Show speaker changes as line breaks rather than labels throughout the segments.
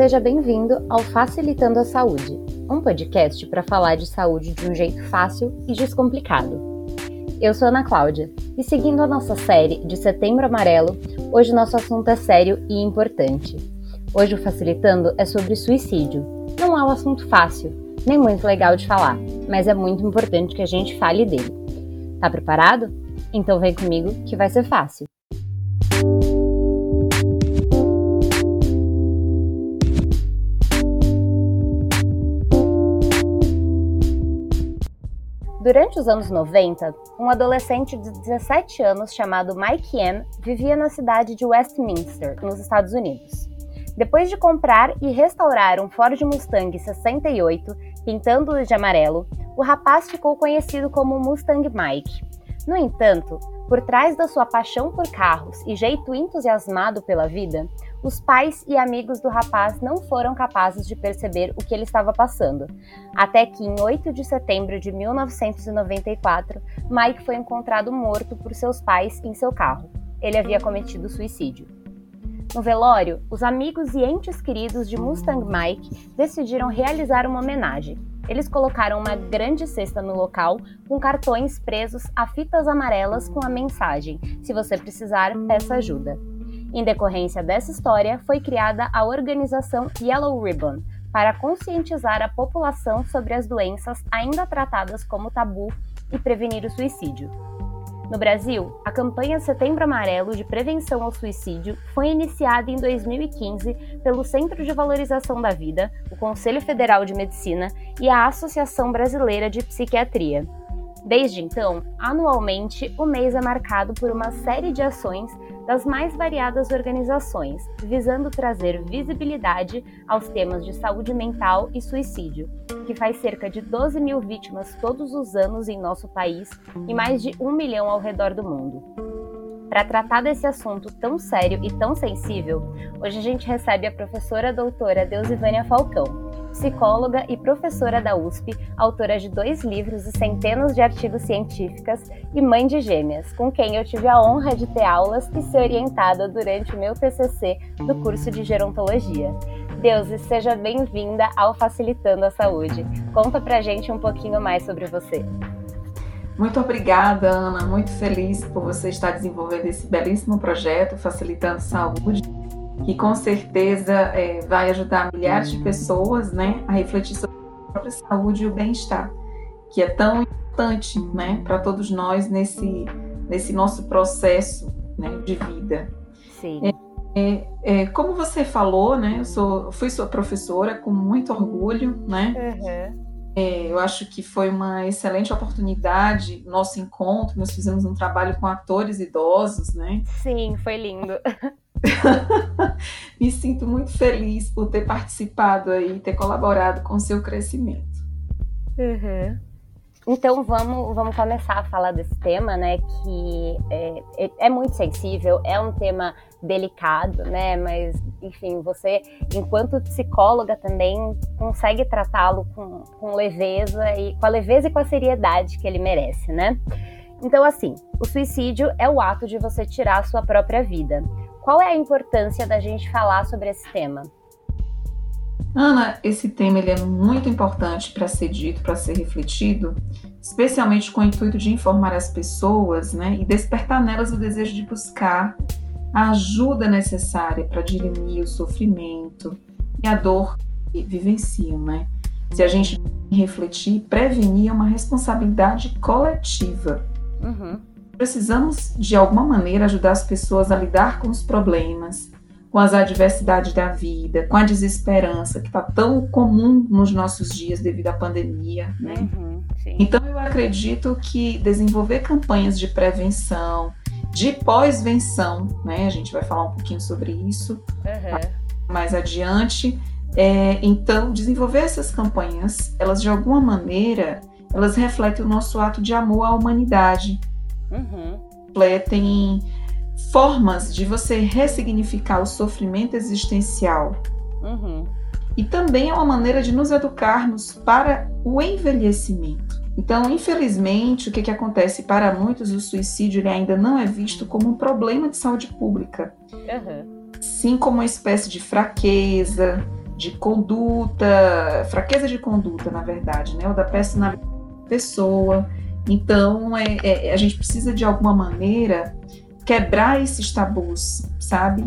Seja bem-vindo ao Facilitando a Saúde, um podcast para falar de saúde de um jeito fácil e descomplicado. Eu sou Ana Cláudia e seguindo a nossa série de Setembro Amarelo, hoje nosso assunto é sério e importante. Hoje o Facilitando é sobre suicídio. Não é um assunto fácil, nem muito legal de falar, mas é muito importante que a gente fale dele. Tá preparado? Então vem comigo que vai ser fácil. Durante os anos 90, um adolescente de 17 anos chamado Mike M vivia na cidade de Westminster, nos Estados Unidos. Depois de comprar e restaurar um Ford Mustang 68, pintando-o de amarelo, o rapaz ficou conhecido como Mustang Mike. No entanto, por trás da sua paixão por carros e jeito entusiasmado pela vida, os pais e amigos do rapaz não foram capazes de perceber o que ele estava passando. Até que, em 8 de setembro de 1994, Mike foi encontrado morto por seus pais em seu carro. Ele havia cometido suicídio. No velório, os amigos e entes queridos de Mustang Mike decidiram realizar uma homenagem. Eles colocaram uma grande cesta no local com cartões presos a fitas amarelas com a mensagem: Se você precisar, peça ajuda. Em decorrência dessa história, foi criada a organização Yellow Ribbon para conscientizar a população sobre as doenças ainda tratadas como tabu e prevenir o suicídio. No Brasil, a campanha Setembro Amarelo de Prevenção ao Suicídio foi iniciada em 2015 pelo Centro de Valorização da Vida, o Conselho Federal de Medicina e a Associação Brasileira de Psiquiatria. Desde então, anualmente, o mês é marcado por uma série de ações das mais variadas organizações, visando trazer visibilidade aos temas de saúde mental e suicídio, que faz cerca de 12 mil vítimas todos os anos em nosso país e mais de um milhão ao redor do mundo. Para tratar desse assunto tão sério e tão sensível, hoje a gente recebe a professora doutora Deusivânia Falcão, psicóloga e professora da USP, autora de dois livros e centenas de artigos científicos e mãe de gêmeas, com quem eu tive a honra de ter aulas e ser orientada durante o meu TCC do curso de gerontologia. Deusi, seja bem-vinda ao Facilitando a Saúde. Conta pra gente um pouquinho mais sobre você.
Muito obrigada, Ana. Muito feliz por você estar desenvolvendo esse belíssimo projeto Facilitando Saúde que com certeza é, vai ajudar milhares de pessoas né, a refletir sobre a própria saúde e o bem-estar, que é tão importante né, para todos nós nesse, nesse nosso processo né, de vida.
Sim.
É, é, é, como você falou, né, eu sou, fui sua professora com muito orgulho, né? Uhum. É, eu acho que foi uma excelente oportunidade nosso encontro. Nós fizemos um trabalho com atores idosos, né?
Sim, foi lindo.
Me sinto muito feliz por ter participado aí, ter colaborado com o seu crescimento.
Uhum. Então vamos, vamos começar a falar desse tema, né? Que é, é, é, muito sensível, é um tema delicado, né? Mas, enfim, você, enquanto psicóloga, também consegue tratá-lo com, com leveza e com a leveza e com a seriedade que ele merece, né? Então, assim, o suicídio é o ato de você tirar a sua própria vida. Qual é a importância da gente falar sobre esse tema?
Ana, esse tema ele é muito importante para ser dito, para ser refletido, especialmente com o intuito de informar as pessoas né, e despertar nelas o desejo de buscar a ajuda necessária para dirimir o sofrimento e a dor que vivenciam. Né? Se a gente refletir, prevenir é uma responsabilidade coletiva. Uhum. Precisamos, de alguma maneira, ajudar as pessoas a lidar com os problemas, com as adversidades da vida, com a desesperança que está tão comum nos nossos dias devido à pandemia. Né? Uhum, então, eu acredito que desenvolver campanhas de prevenção, de pós-venção, né? a gente vai falar um pouquinho sobre isso uhum. mais adiante. É, então, desenvolver essas campanhas, elas de alguma maneira, elas refletem o nosso ato de amor à humanidade, Uhum. Tem formas de você ressignificar o sofrimento existencial. Uhum. E também é uma maneira de nos educarmos para o envelhecimento. Então, infelizmente, o que, que acontece? Para muitos, o suicídio ainda não é visto como um problema de saúde pública, uhum. sim como uma espécie de fraqueza, de conduta, fraqueza de conduta, na verdade, né? Ou da personalidade da pessoa. Então, é, é, a gente precisa, de alguma maneira, quebrar esses tabus, sabe?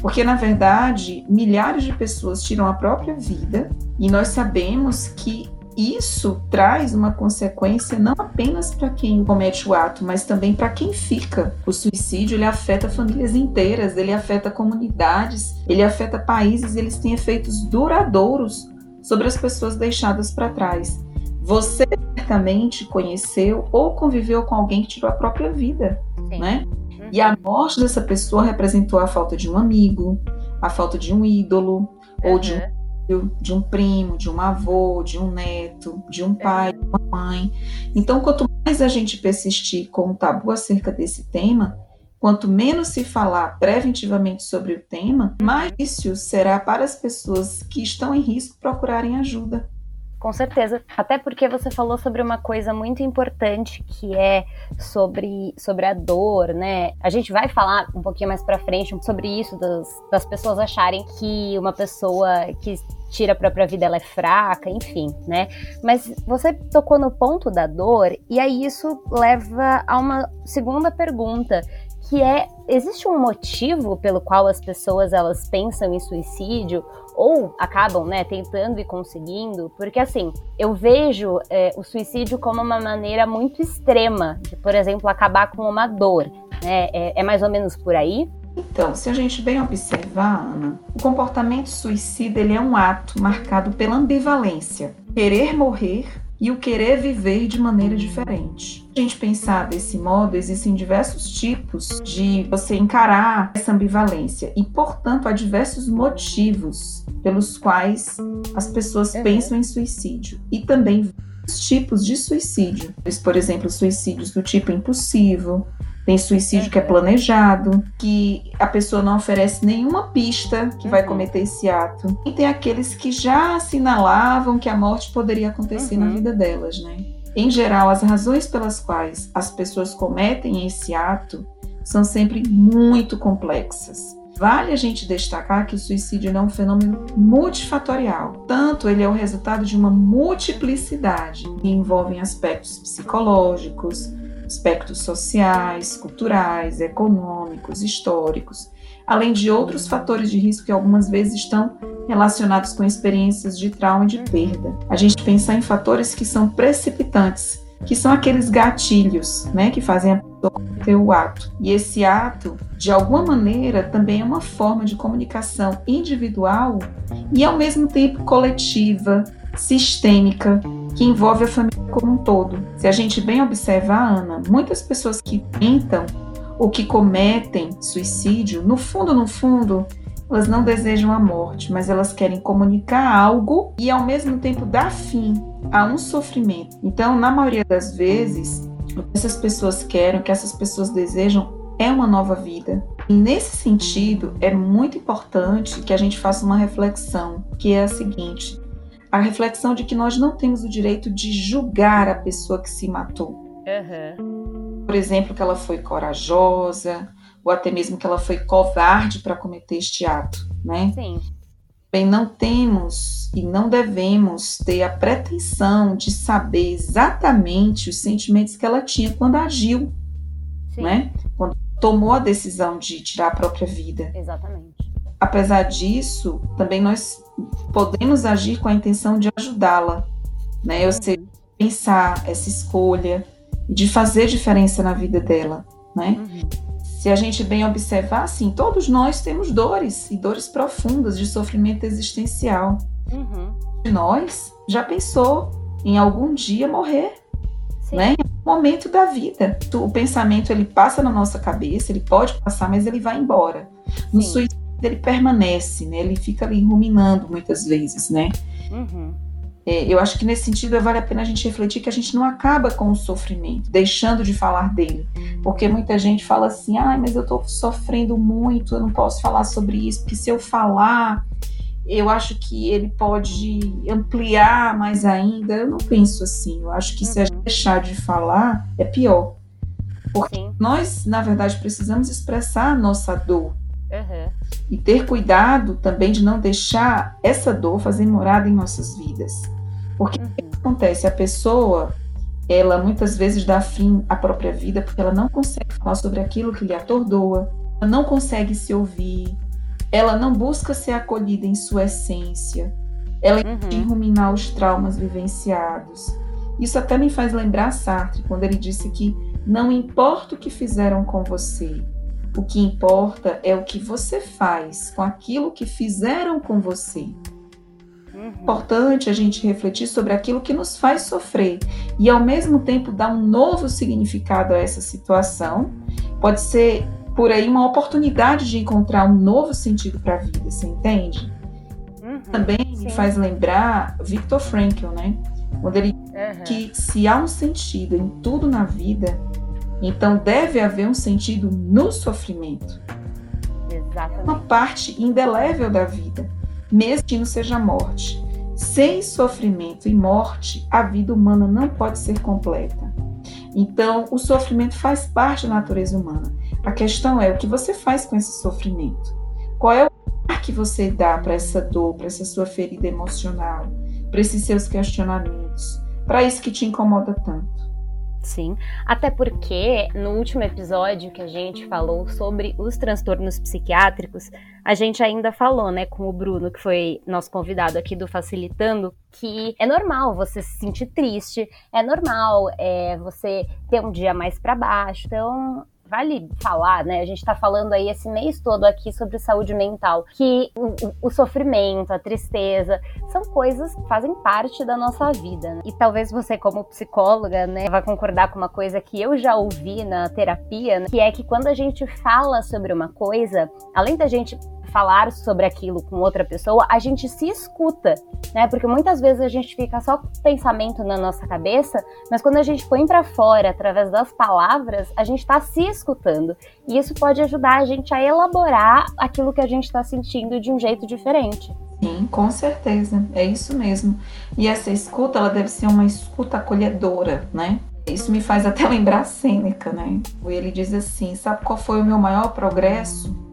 Porque, na verdade, milhares de pessoas tiram a própria vida e nós sabemos que isso traz uma consequência não apenas para quem comete o ato, mas também para quem fica. O suicídio ele afeta famílias inteiras, ele afeta comunidades, ele afeta países, eles têm efeitos duradouros sobre as pessoas deixadas para trás. Você certamente conheceu ou conviveu com alguém que tirou a própria vida, Sim. né? Uhum. E a morte dessa pessoa representou a falta de um amigo, a falta de um ídolo, uhum. ou de um de um primo, de um avô, de um neto, de um pai, de uma mãe. Então, quanto mais a gente persistir com o tabu acerca desse tema, quanto menos se falar preventivamente sobre o tema, mais difícil será para as pessoas que estão em risco procurarem ajuda.
Com certeza. Até porque você falou sobre uma coisa muito importante que é sobre, sobre a dor, né? A gente vai falar um pouquinho mais pra frente sobre isso, das, das pessoas acharem que uma pessoa que tira a própria vida ela é fraca, enfim, né? Mas você tocou no ponto da dor e aí isso leva a uma segunda pergunta, que é existe um motivo pelo qual as pessoas elas pensam em suicídio ou acabam né tentando e conseguindo? Porque assim eu vejo é, o suicídio como uma maneira muito extrema de por exemplo acabar com uma dor né? é, é mais ou menos por aí?
Então, se a gente bem observar, Ana, o comportamento suicida ele é um ato marcado pela ambivalência, querer morrer e o querer viver de maneira diferente. A gente pensar desse modo, existem diversos tipos de você encarar essa ambivalência e, portanto, há diversos motivos pelos quais as pessoas uhum. pensam em suicídio e também tipos de suicídio. Por exemplo, suicídios do tipo impulsivo, tem suicídio que é planejado, que a pessoa não oferece nenhuma pista que vai uhum. cometer esse ato. E tem aqueles que já assinalavam que a morte poderia acontecer uhum. na vida delas, né? Em geral, as razões pelas quais as pessoas cometem esse ato são sempre muito complexas. Vale a gente destacar que o suicídio é um fenômeno multifatorial. Tanto ele é o resultado de uma multiplicidade que envolve aspectos psicológicos, aspectos sociais, culturais, econômicos, históricos, além de outros fatores de risco que algumas vezes estão relacionados com experiências de trauma e de perda. A gente pensar em fatores que são precipitantes, que são aqueles gatilhos, né, que fazem a pessoa cometer o ato. E esse ato, de alguma maneira, também é uma forma de comunicação individual e ao mesmo tempo coletiva, sistêmica, que envolve a família como um todo. Se a gente bem observar, Ana, muitas pessoas que tentam ou que cometem suicídio, no fundo, no fundo, elas não desejam a morte, mas elas querem comunicar algo e ao mesmo tempo dar fim a um sofrimento. Então, na maioria das vezes, o que essas pessoas querem, o que essas pessoas desejam é uma nova vida. E nesse sentido, é muito importante que a gente faça uma reflexão, que é a seguinte: a reflexão de que nós não temos o direito de julgar a pessoa que se matou. Uhum. Por exemplo, que ela foi corajosa, ou até mesmo que ela foi covarde para cometer este ato, né? Sim. Bem, não temos e não devemos ter a pretensão de saber exatamente os sentimentos que ela tinha quando agiu, Sim. né? Quando tomou a decisão de tirar a própria vida.
Exatamente.
Apesar disso, também nós podemos agir com a intenção de ajudá-la, né? Ou seja, pensar essa escolha e de fazer diferença na vida dela, né? Uhum. Se a gente bem observar, assim, todos nós temos dores e dores profundas de sofrimento existencial. Uhum. De nós já pensou em algum dia morrer, Sim. né? Em algum momento da vida. O pensamento ele passa na nossa cabeça, ele pode passar, mas ele vai embora. No Sim. suicídio ele permanece, né? Ele fica ali ruminando muitas vezes, né? Uhum. É, eu acho que nesse sentido vale a pena a gente refletir que a gente não acaba com o sofrimento, deixando de falar dele. Porque muita gente fala assim, ah, mas eu estou sofrendo muito, eu não posso falar sobre isso, porque se eu falar, eu acho que ele pode ampliar mais ainda. Eu não penso assim. Eu acho que uhum. se a gente uhum. deixar de falar, é pior. Porque Sim. nós, na verdade, precisamos expressar a nossa dor Uhum. E ter cuidado também de não deixar essa dor fazer morada em nossas vidas. Porque uhum. o que acontece? A pessoa, ela muitas vezes dá fim à própria vida porque ela não consegue falar sobre aquilo que lhe atordoa, ela não consegue se ouvir, ela não busca ser acolhida em sua essência, ela uhum. ruminar os traumas vivenciados. Isso até me faz lembrar Sartre, quando ele disse que não importa o que fizeram com você, o que importa é o que você faz com aquilo que fizeram com você. Uhum. Importante a gente refletir sobre aquilo que nos faz sofrer e, ao mesmo tempo, dar um novo significado a essa situação. Pode ser por aí uma oportunidade de encontrar um novo sentido para a vida, você entende? Uhum, Também sim. me faz lembrar Viktor Frankl, né? Quando ele uhum. que se há um sentido em tudo na vida, então deve haver um sentido no sofrimento. Exatamente. Uma parte indelével da vida, mesmo que não seja a morte. Sem sofrimento e morte, a vida humana não pode ser completa. Então, o sofrimento faz parte da natureza humana. A questão é o que você faz com esse sofrimento. Qual é o lugar que você dá para essa dor, para essa sua ferida emocional, para esses seus questionamentos, para isso que te incomoda tanto?
Sim, até porque no último episódio que a gente falou sobre os transtornos psiquiátricos, a gente ainda falou, né, com o Bruno, que foi nosso convidado aqui do Facilitando, que é normal você se sentir triste, é normal é, você ter um dia mais para baixo. Então, vale falar, né? A gente está falando aí esse mês todo aqui sobre saúde mental, que o, o, sofrimento, a tristeza, são coisas que fazem parte da nossa vida. Né? E talvez você, como psicóloga, né, vai concordar com uma coisa que eu já ouvi na terapia, né? que é que quando a gente fala sobre uma coisa, além da gente falar sobre aquilo com outra pessoa, a gente se escuta, né? Porque muitas vezes a gente fica só com pensamento na nossa cabeça, mas quando a gente põe para fora através das palavras, a gente está se escutando. E isso pode ajudar a gente a elaborar aquilo que a gente está sentindo de um jeito diferente.
Sim, com certeza, é isso mesmo. E essa escuta, ela deve ser uma escuta acolhedora, né? Isso me faz até lembrar Sêneca, né? Ele diz assim: sabe qual foi o meu maior progresso?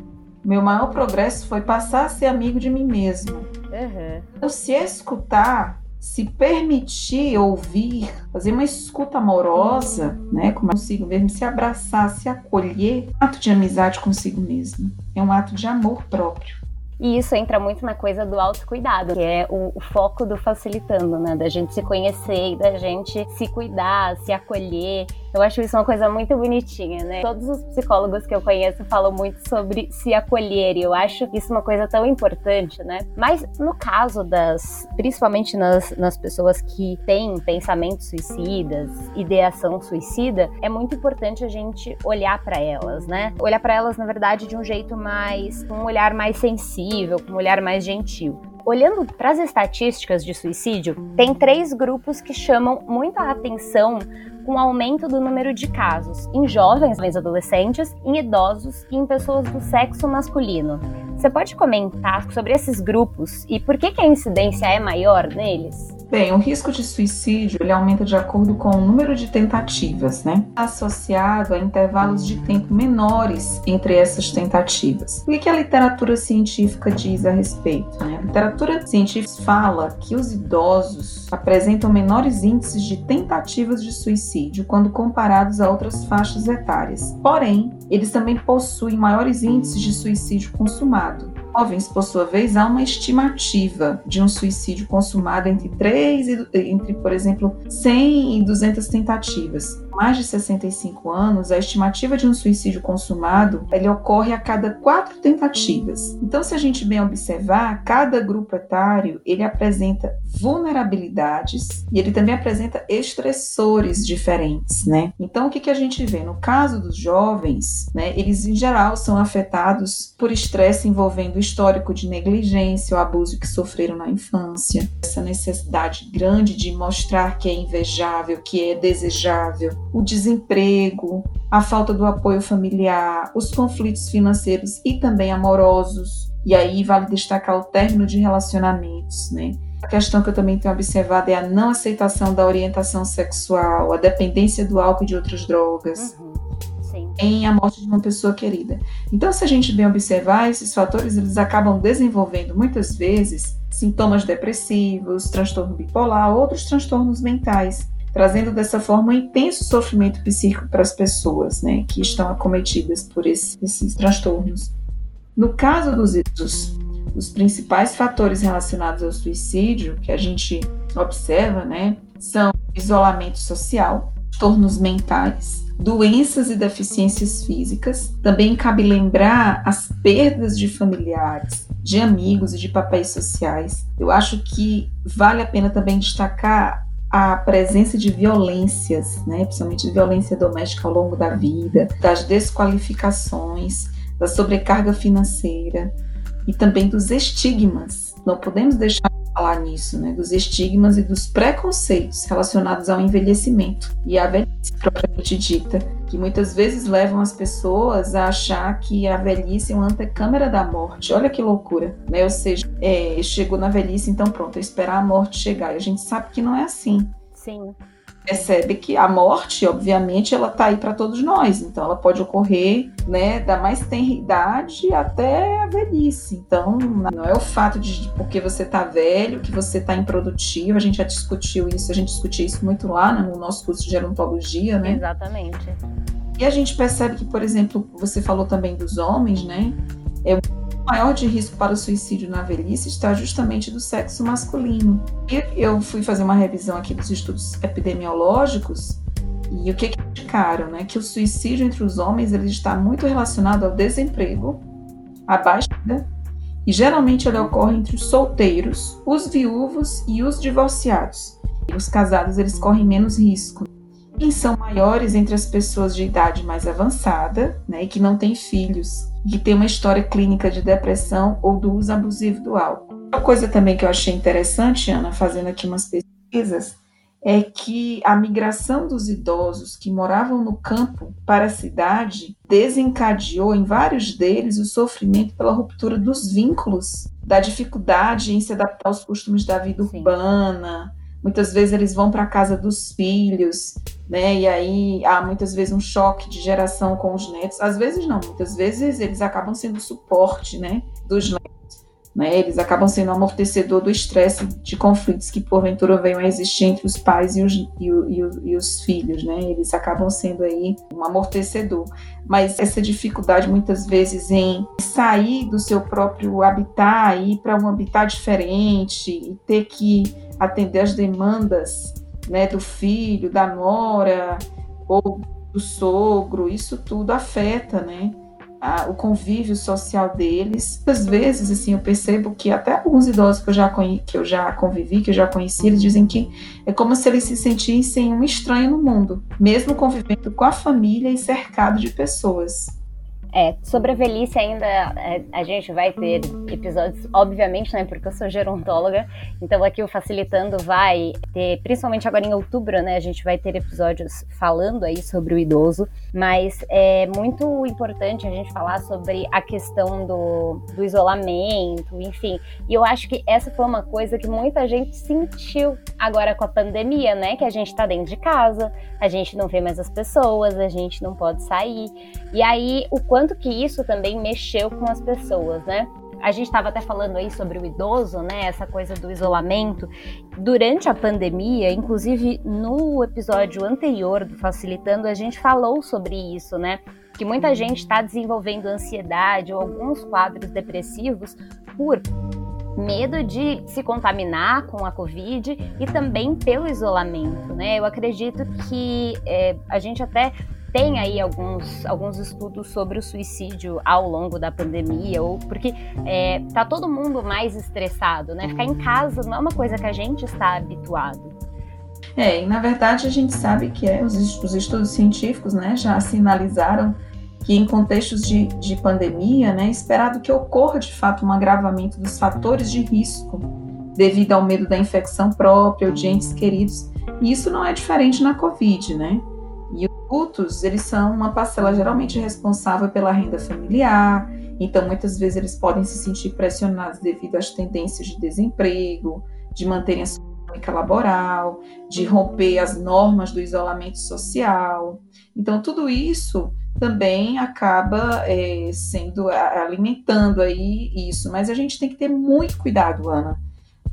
Meu maior progresso foi passar a ser amigo de mim mesmo. Uhum. Então, se escutar, se permitir ouvir, fazer uma escuta amorosa, né, como eu consigo mesmo, se abraçar, se acolher, é um ato de amizade consigo mesmo. É um ato de amor próprio.
E isso entra muito na coisa do autocuidado, que é o, o, foco do facilitando, né? Da gente se conhecer e da gente se cuidar, se acolher. Eu acho isso uma coisa muito bonitinha, né? Todos os psicólogos que eu conheço falam muito sobre se acolher, e eu acho isso uma coisa tão importante, né? Mas no caso das, principalmente nas, nas pessoas que têm pensamentos suicidas, ideação suicida, é muito importante a gente olhar para elas, né? Olhar para elas, na verdade, de um jeito mais, com um olhar mais sensível, com um olhar mais gentil. Olhando para as estatísticas de suicídio, tem três grupos que chamam muita atenção com o aumento do número de casos em jovens, jovens adolescentes, em idosos e em pessoas do sexo masculino. Você pode comentar sobre esses grupos e por que, que a incidência é maior neles?
Bem, o risco de suicídio ele aumenta de acordo com o número de tentativas, né? Associado a intervalos de tempo menores entre essas tentativas. O que a literatura científica diz a respeito? Né? A literatura científica fala que os idosos apresentam menores índices de tentativas de suicídio quando comparados a outras faixas etárias. Porém, eles também possuem maiores índices de suicídio consumado jovens, por sua vez, há uma estimativa de um suicídio consumado entre 3 e, entre, por exemplo, 100 e 200 tentativas mais de 65 anos, a estimativa de um suicídio consumado ele ocorre a cada quatro tentativas. Então, se a gente bem observar, cada grupo etário ele apresenta vulnerabilidades e ele também apresenta estressores diferentes, né? Então, o que, que a gente vê no caso dos jovens, né? Eles em geral são afetados por estresse envolvendo o histórico de negligência ou abuso que sofreram na infância, essa necessidade grande de mostrar que é invejável, que é desejável, o desemprego, a falta do apoio familiar, os conflitos financeiros e também amorosos. E aí vale destacar o término de relacionamentos, né? A questão que eu também tenho observado é a não aceitação da orientação sexual, a dependência do álcool e de outras drogas.
Uhum.
Em a morte de uma pessoa querida. Então, se a gente bem observar, esses fatores eles acabam desenvolvendo muitas vezes sintomas depressivos, transtorno bipolar, outros transtornos mentais, trazendo dessa forma um intenso sofrimento psíquico para as pessoas, né, que estão acometidas por esse, esses transtornos. No caso dos idosos, os principais fatores relacionados ao suicídio que a gente observa, né, são isolamento social, transtornos mentais, doenças e deficiências físicas. Também cabe lembrar as perdas de familiares, de amigos e de papéis sociais. Eu acho que vale a pena também destacar a presença de violências, né, principalmente de violência doméstica ao longo da vida, das desqualificações, da sobrecarga financeira e também dos estigmas. Não podemos deixar falar nisso, né, dos estigmas e dos preconceitos relacionados ao envelhecimento e à velhice propriamente dita, que muitas vezes levam as pessoas a achar que a velhice é uma antecâmara da morte. Olha que loucura, né? Ou seja, é, chegou na velhice, então pronto, é esperar a morte chegar. E a gente sabe que não é assim.
Sim
percebe que a morte, obviamente, ela está aí para todos nós. Então, ela pode ocorrer, né, da mais tenra idade até a velhice. Então, não é o fato de porque você está velho, que você está improdutivo. A gente já discutiu isso, a gente discutiu isso muito lá né, no nosso curso de gerontologia, né?
Exatamente.
E a gente percebe que, por exemplo, você falou também dos homens, né? É maior de risco para o suicídio na velhice está justamente do sexo masculino. E eu fui fazer uma revisão aqui dos estudos epidemiológicos e o que que indicaram, né? Que o suicídio entre os homens ele está muito relacionado ao desemprego, à baixa e geralmente ele ocorre entre os solteiros, os viúvos e os divorciados. E os casados eles correm menos risco. E são maiores entre as pessoas de idade mais avançada, né, e que não têm filhos de ter uma história clínica de depressão ou do uso abusivo do álcool. Uma coisa também que eu achei interessante, Ana, fazendo aqui umas pesquisas, é que a migração dos idosos que moravam no campo para a cidade desencadeou em vários deles o sofrimento pela ruptura dos vínculos, da dificuldade em se adaptar aos costumes da vida urbana, Muitas vezes eles vão para a casa dos filhos, né? E aí há muitas vezes um choque de geração com os netos. Às vezes não, muitas vezes eles acabam sendo suporte, né, dos netos. Né, eles acabam sendo amortecedor do estresse de conflitos que porventura venham a existir entre os pais e os, e, e, e os filhos, né? Eles acabam sendo aí um amortecedor. Mas essa dificuldade muitas vezes em sair do seu próprio habitat, ir para um habitat diferente e ter que atender as demandas né, do filho, da nora ou do sogro, isso tudo afeta, né? A, o convívio social deles. Às vezes, assim, eu percebo que até alguns idosos que eu já, que eu já convivi, que eu já conheci, eles dizem que é como se eles se sentissem um estranho no mundo, mesmo convivendo com a família e cercado de pessoas.
É, sobre a velhice ainda é, a gente vai ter episódios, obviamente, né, porque eu sou gerontóloga, então aqui o Facilitando vai ter, principalmente agora em outubro, né, a gente vai ter episódios falando aí sobre o idoso, mas é muito importante a gente falar sobre a questão do, do isolamento, enfim, e eu acho que essa foi uma coisa que muita gente sentiu agora com a pandemia, né, que a gente tá dentro de casa, a gente não vê mais as pessoas, a gente não pode sair, e aí o quanto que isso também mexeu com as pessoas, né? A gente estava até falando aí sobre o idoso, né? Essa coisa do isolamento. Durante a pandemia, inclusive no episódio anterior do Facilitando, a gente falou sobre isso, né? Que muita gente está desenvolvendo ansiedade ou alguns quadros depressivos por medo de se contaminar com a Covid e também pelo isolamento, né? Eu acredito que é, a gente até tem aí alguns, alguns estudos sobre o suicídio ao longo da pandemia, ou porque é, tá todo mundo mais estressado, né? Ficar em casa não é uma coisa que a gente está habituado.
É, e na verdade a gente sabe que é, os, os estudos científicos né, já sinalizaram que em contextos de, de pandemia, né, é esperado que ocorra de fato um agravamento dos fatores de risco devido ao medo da infecção própria ou de entes queridos. E isso não é diferente na Covid, né? Tributos, eles são uma parcela geralmente responsável pela renda familiar, então muitas vezes eles podem se sentir pressionados devido às tendências de desemprego, de manterem a sua laboral, de romper as normas do isolamento social. Então, tudo isso também acaba é, sendo alimentando aí isso. Mas a gente tem que ter muito cuidado, Ana,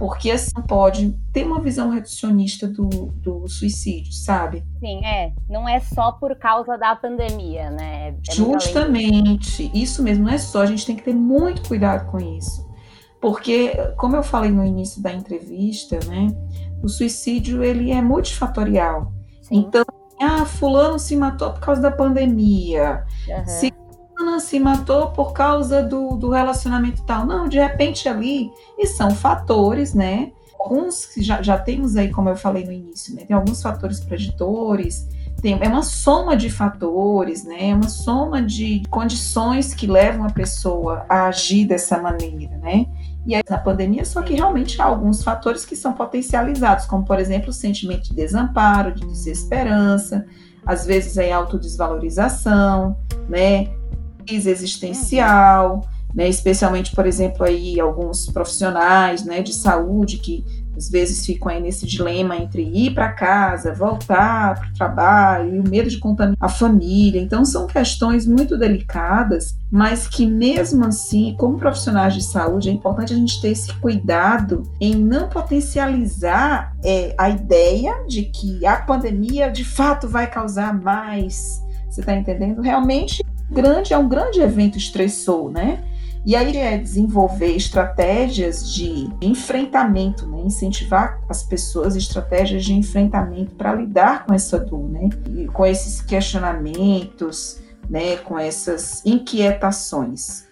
porque assim pode ter uma visão reducionista do, do suicídio, sabe?
Sim, é. Não é só por causa da pandemia, né?
É Justamente, isso mesmo, não é só, a gente tem que ter muito cuidado com isso. Porque, como eu falei no início da entrevista, né, o suicídio ele é multifatorial. Sim. Então, ah, fulano se matou por causa da pandemia. Uhum. Se fulano se matou por causa do, do relacionamento tal. Não, de repente ali, e são fatores, né? Alguns já, já temos aí, como eu falei no início, né? Tem alguns fatores preditores, tem, é uma soma de fatores, né? É uma soma de condições que levam a pessoa a agir dessa maneira, né? E aí, na pandemia, só que realmente há alguns fatores que são potencializados, como, por exemplo, o sentimento de desamparo, de desesperança, às vezes a autodesvalorização, né? Crise existencial, né? Especialmente, por exemplo, aí alguns profissionais, né, de saúde que às vezes ficam aí nesse dilema entre ir para casa, voltar para o trabalho, e o medo de contaminar a família. Então, são questões muito delicadas, mas que, mesmo assim, como profissionais de saúde, é importante a gente ter esse cuidado em não potencializar é, a ideia de que a pandemia de fato vai causar mais. Você está entendendo? Realmente, grande é um grande evento estressor, né? E aí é desenvolver estratégias de enfrentamento, né? incentivar as pessoas estratégias de enfrentamento para lidar com essa dor, né? E com esses questionamentos, né? com essas inquietações,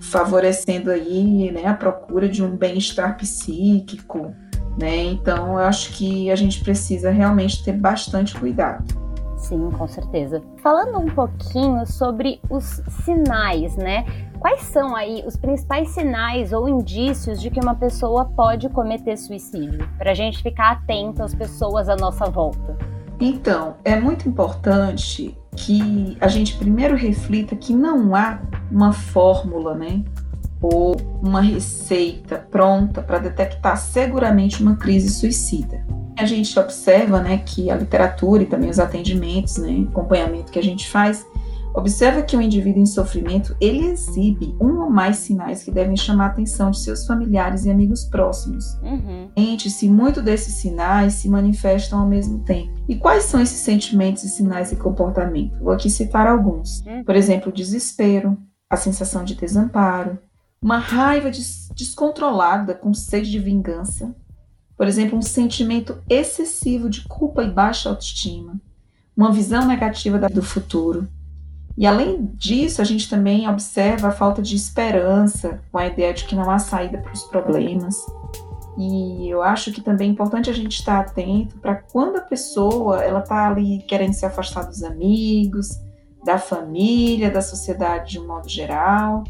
favorecendo aí né? a procura de um bem-estar psíquico. Né? Então, eu acho que a gente precisa realmente ter bastante cuidado.
Sim, com certeza. Falando um pouquinho sobre os sinais, né? Quais são aí os principais sinais ou indícios de que uma pessoa pode cometer suicídio? Para a gente ficar atento às pessoas à nossa volta.
Então, é muito importante que a gente primeiro reflita que não há uma fórmula, né? Ou uma receita pronta para detectar seguramente uma crise suicida a gente observa né, que a literatura e também os atendimentos, né, acompanhamento que a gente faz, observa que o indivíduo em sofrimento ele exibe um ou mais sinais que devem chamar a atenção de seus familiares e amigos próximos. Uhum. Se muito desses sinais se manifestam ao mesmo tempo. E quais são esses sentimentos e sinais de comportamento? Vou aqui citar alguns. Uhum. Por exemplo, o desespero, a sensação de desamparo, uma raiva des descontrolada com sede de vingança, por exemplo, um sentimento excessivo de culpa e baixa autoestima, uma visão negativa do futuro. E além disso, a gente também observa a falta de esperança, com a ideia de que não há saída para os problemas. E eu acho que também é importante a gente estar atento para quando a pessoa ela está ali querendo se afastar dos amigos, da família, da sociedade de um modo geral.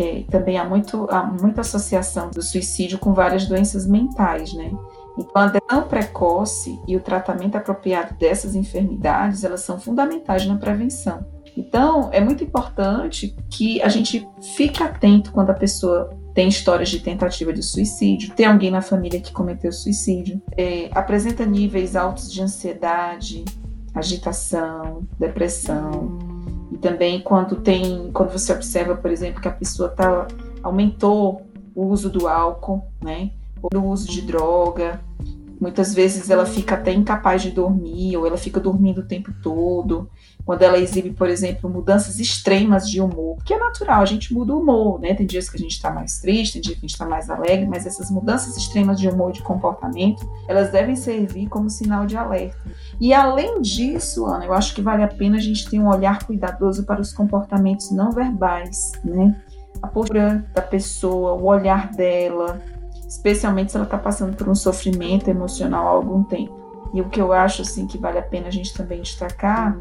É, também há, muito, há muita associação do suicídio com várias doenças mentais, né? Então, a detecção precoce e o tratamento apropriado dessas enfermidades, elas são fundamentais na prevenção. Então, é muito importante que a gente fique atento quando a pessoa tem histórias de tentativa de suicídio, tem alguém na família que cometeu suicídio, é, apresenta níveis altos de ansiedade, agitação, depressão. Também quando tem, quando você observa, por exemplo, que a pessoa tá, aumentou o uso do álcool, né? Ou o uso de droga, Muitas vezes ela fica até incapaz de dormir, ou ela fica dormindo o tempo todo. Quando ela exibe, por exemplo, mudanças extremas de humor, porque é natural, a gente muda o humor, né? Tem dias que a gente está mais triste, tem dias que a gente está mais alegre, mas essas mudanças extremas de humor e de comportamento, elas devem servir como sinal de alerta. E além disso, Ana, eu acho que vale a pena a gente ter um olhar cuidadoso para os comportamentos não verbais, né? A postura da pessoa, o olhar dela, especialmente se ela está passando por um sofrimento emocional há algum tempo. E o que eu acho assim que vale a pena a gente também destacar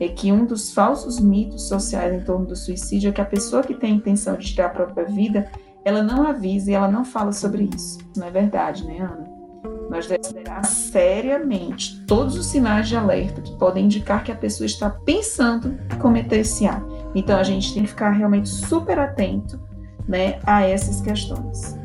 é que um dos falsos mitos sociais em torno do suicídio é que a pessoa que tem a intenção de tirar a própria vida, ela não avisa e ela não fala sobre isso. Não é verdade, né, Ana? Nós devemos considerar seriamente todos os sinais de alerta que podem indicar que a pessoa está pensando em cometer esse ato. Então a gente tem que ficar realmente super atento né, a essas questões.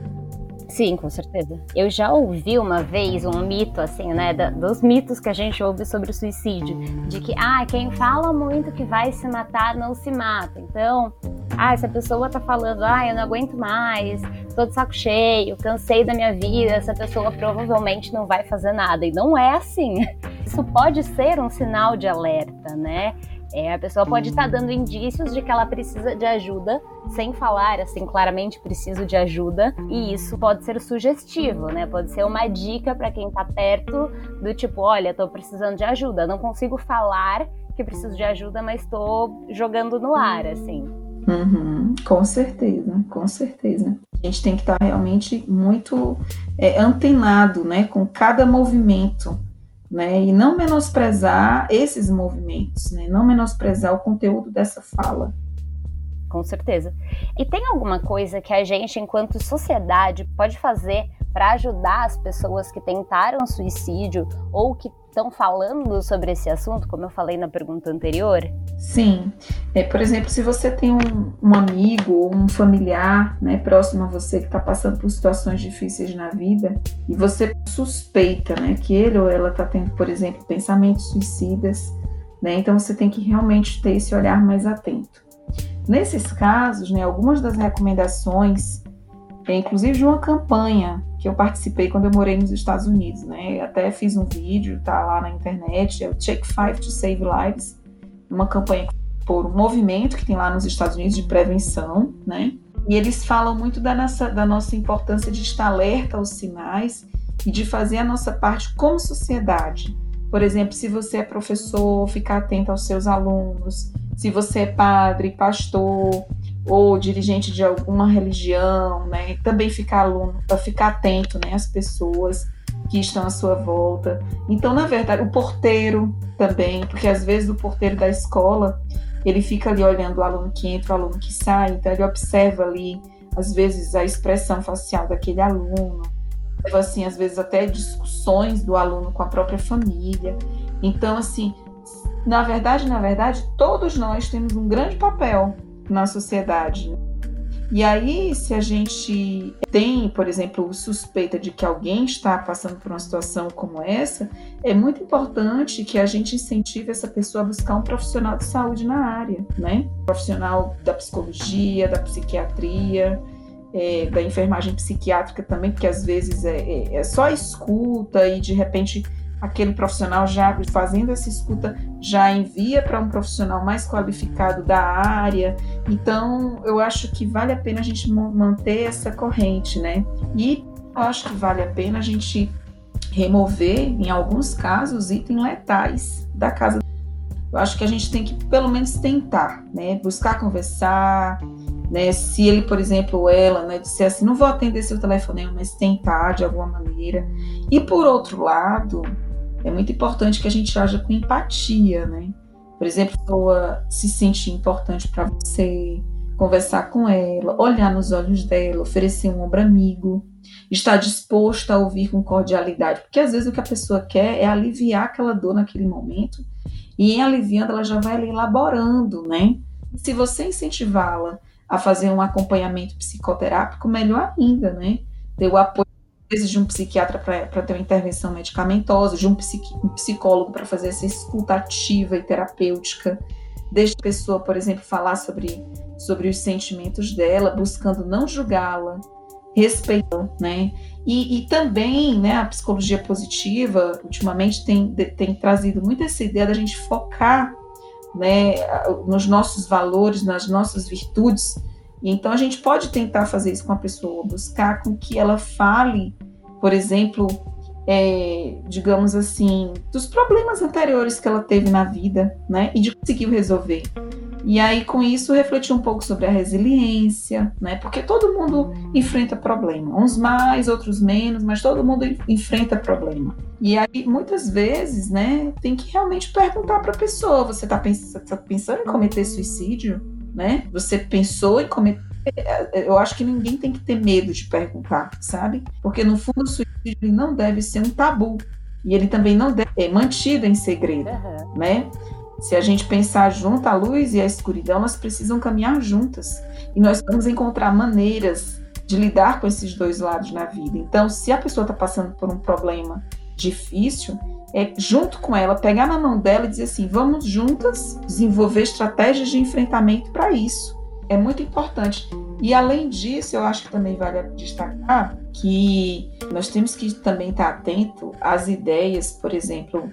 Sim, com certeza. Eu já ouvi uma vez um mito, assim, né, da, dos mitos que a gente ouve sobre o suicídio, de que, ah, quem fala muito que vai se matar não se mata. Então, ah, essa pessoa tá falando, ah, eu não aguento mais, tô de saco cheio, cansei da minha vida, essa pessoa provavelmente não vai fazer nada. E não é assim. Isso pode ser um sinal de alerta, né? É, a pessoa pode estar tá dando indícios de que ela precisa de ajuda, sem falar assim, claramente preciso de ajuda, e isso pode ser sugestivo, né? Pode ser uma dica para quem está perto do tipo, olha, estou precisando de ajuda, não consigo falar que preciso de ajuda, mas estou jogando no ar, assim.
Uhum, com certeza, com certeza. A gente tem que estar tá realmente muito é, antenado, né, com cada movimento né? E não menosprezar esses movimentos, né? Não menosprezar o conteúdo dessa fala.
Com certeza. E tem alguma coisa que a gente, enquanto sociedade, pode fazer para ajudar as pessoas que tentaram suicídio ou que estão falando sobre esse assunto, como eu falei na pergunta anterior?
Sim. É, por exemplo, se você tem um, um amigo ou um familiar né, próximo a você que está passando por situações difíceis na vida e você suspeita né, que ele ou ela está tendo, por exemplo, pensamentos suicidas, né, então você tem que realmente ter esse olhar mais atento. Nesses casos, né, algumas das recomendações é, inclusive de uma campanha que eu participei quando eu morei nos Estados Unidos, né? Até fiz um vídeo, tá lá na internet, é o Take Five to Save Lives, uma campanha por um movimento que tem lá nos Estados Unidos de prevenção, né? E eles falam muito da nossa, da nossa importância de estar alerta aos sinais e de fazer a nossa parte como sociedade. Por exemplo, se você é professor, ficar atento aos seus alunos, se você é padre, pastor, ou dirigente de alguma religião, né? Também ficar aluno, ficar atento, né, às pessoas que estão à sua volta. Então, na verdade, o porteiro também, porque às vezes o porteiro da escola, ele fica ali olhando o aluno que entra, o aluno que sai, então ele observa ali às vezes a expressão facial daquele aluno, assim, às vezes até discussões do aluno com a própria família. Então, assim, na verdade, na verdade, todos nós temos um grande papel na sociedade. E aí, se a gente tem, por exemplo, suspeita de que alguém está passando por uma situação como essa, é muito importante que a gente incentive essa pessoa a buscar um profissional de saúde na área, né? profissional da psicologia, da psiquiatria, é, da enfermagem psiquiátrica também, porque às vezes é, é, é só escuta e de repente aquele profissional já fazendo essa escuta já envia para um profissional mais qualificado da área. Então, eu acho que vale a pena a gente manter essa corrente, né? E eu acho que vale a pena a gente remover, em alguns casos, itens letais da casa. Eu acho que a gente tem que, pelo menos, tentar, né? Buscar conversar, né? Se ele, por exemplo, ou ela, né, disser assim, não vou atender seu telefonema, mas tentar de alguma maneira. E por outro lado, é muito importante que a gente haja com empatia, né? Por exemplo, a pessoa se sente importante para você, conversar com ela, olhar nos olhos dela, oferecer um ombro amigo, estar disposta a ouvir com cordialidade, porque às vezes o que a pessoa quer é aliviar aquela dor naquele momento, e em aliviando ela já vai elaborando, né? Se você incentivá-la a fazer um acompanhamento psicoterápico, melhor ainda, né? Ter o apoio vezes de um psiquiatra para ter uma intervenção medicamentosa, de um, um psicólogo para fazer essa escuta ativa e terapêutica, deixa a pessoa, por exemplo, falar sobre, sobre os sentimentos dela, buscando não julgá-la, respeitá-la, né? E, e, também, né, a psicologia positiva, ultimamente, tem, tem trazido muito essa ideia da gente focar né, nos nossos valores, nas nossas virtudes, então a gente pode tentar fazer isso com a pessoa, buscar com que ela fale, por exemplo, é, digamos assim, dos problemas anteriores que ela teve na vida, né? E de conseguir resolver. E aí, com isso, refletir um pouco sobre a resiliência, né? Porque todo mundo enfrenta problema. Uns mais, outros menos, mas todo mundo enfrenta problema. E aí, muitas vezes, né, tem que realmente perguntar para a pessoa: você está tá pensando em cometer suicídio? Né? Você pensou em cometer. Eu acho que ninguém tem que ter medo de perguntar, sabe? Porque no fundo o suicídio não deve ser um tabu e ele também não deve ser mantido em segredo, uhum. né? Se a gente pensar junto, a luz e a escuridão, elas precisam caminhar juntas. E nós vamos encontrar maneiras de lidar com esses dois lados na vida. Então, se a pessoa está passando por um problema difícil, é junto com ela, pegar na mão dela e dizer assim: vamos juntas desenvolver estratégias de enfrentamento para isso. É muito importante. E além disso, eu acho que também vale destacar que nós temos que também estar atento às ideias, por exemplo,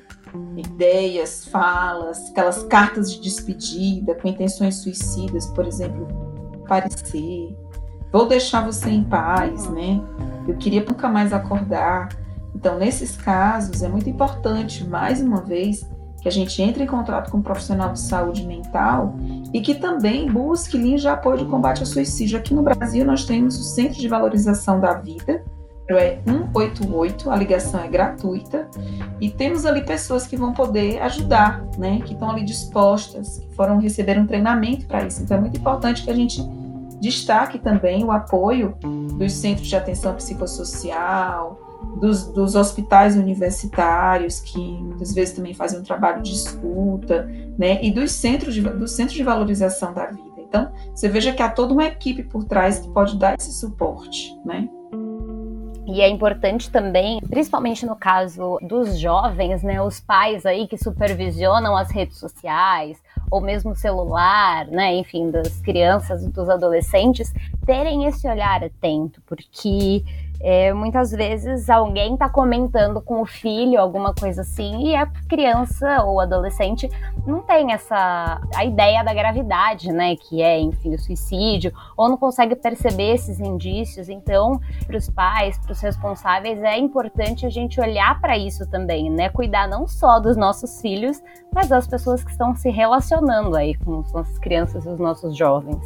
ideias, falas, aquelas cartas de despedida com intenções suicidas, por exemplo, parecer, vou deixar você em paz, né? Eu queria nunca mais acordar. Então, nesses casos, é muito importante, mais uma vez, que a gente entre em contato com um profissional de saúde mental e que também busque linhas de apoio de combate ao suicídio. Aqui no Brasil, nós temos o Centro de Valorização da Vida, é 188, a ligação é gratuita, e temos ali pessoas que vão poder ajudar, né, que estão ali dispostas, que foram receber um treinamento para isso. Então é muito importante que a gente destaque também o apoio dos centros de atenção psicossocial, dos, dos, hospitais universitários, que muitas vezes também fazem um trabalho de escuta, né, e dos centros de, do centro de valorização da vida. Então, você veja que há toda uma equipe por trás que pode dar esse suporte, né?
E é importante também, principalmente no caso dos jovens, né, os pais aí que supervisionam as redes sociais, ou mesmo celular, né, enfim, das crianças, dos adolescentes, terem esse olhar atento, porque é, muitas vezes alguém está comentando com o filho alguma coisa assim e a criança ou adolescente não tem essa a ideia da gravidade, né? Que é, enfim, o suicídio, ou não consegue perceber esses indícios. Então, para os pais, para os responsáveis, é importante a gente olhar para isso também, né? Cuidar não só dos nossos filhos, mas das pessoas que estão se relacionando aí com as nossas crianças e os nossos jovens.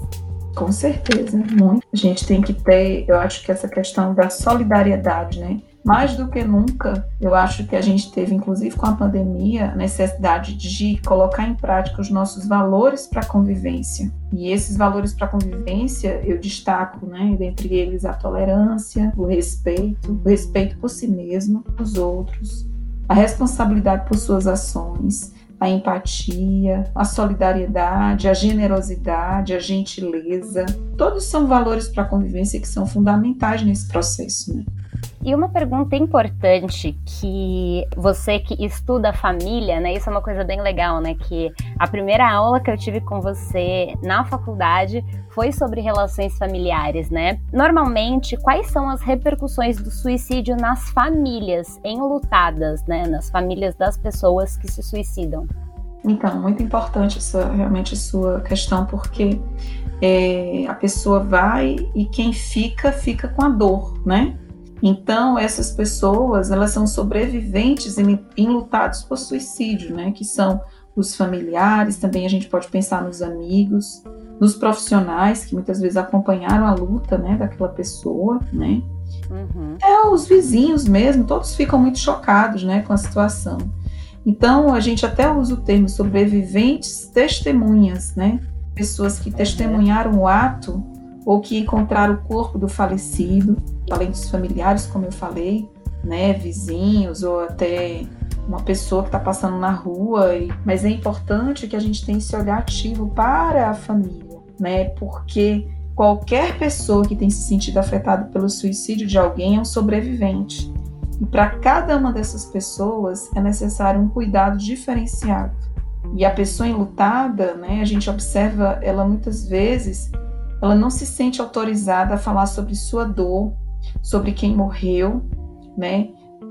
Com certeza, muito. A gente tem que ter, eu acho que essa questão da solidariedade, né? Mais do que nunca, eu acho que a gente teve, inclusive com a pandemia, a necessidade de colocar em prática os nossos valores para a convivência. E esses valores para a convivência, eu destaco, né, dentre eles a tolerância, o respeito, o respeito por si mesmo, pelos outros, a responsabilidade por suas ações, a empatia, a solidariedade, a generosidade, a gentileza. Todos são valores para a convivência que são fundamentais nesse processo. Né?
E uma pergunta importante que você que estuda família, né? Isso é uma coisa bem legal, né? Que a primeira aula que eu tive com você na faculdade foi sobre relações familiares, né? Normalmente, quais são as repercussões do suicídio nas famílias enlutadas, né? Nas famílias das pessoas que se suicidam?
Então, muito importante essa, realmente a sua questão, porque é, a pessoa vai e quem fica, fica com a dor, né? Então, essas pessoas, elas são sobreviventes enlutados por suicídio, né? Que são os familiares, também a gente pode pensar nos amigos, nos profissionais que muitas vezes acompanharam a luta, né, daquela pessoa, né? Uhum. É os vizinhos mesmo, todos ficam muito chocados, né, com a situação. Então, a gente até usa o termo sobreviventes testemunhas, né? Pessoas que testemunharam o ato ou que encontraram o corpo do falecido, além dos familiares, como eu falei, né, vizinhos ou até uma pessoa que está passando na rua. Mas é importante que a gente tenha esse olhar ativo para a família, né, porque qualquer pessoa que tem se sentido afetada pelo suicídio de alguém é um sobrevivente. E para cada uma dessas pessoas é necessário um cuidado diferenciado. E a pessoa enlutada, né, a gente observa ela muitas vezes ela não se sente autorizada a falar sobre sua dor, sobre quem morreu, né?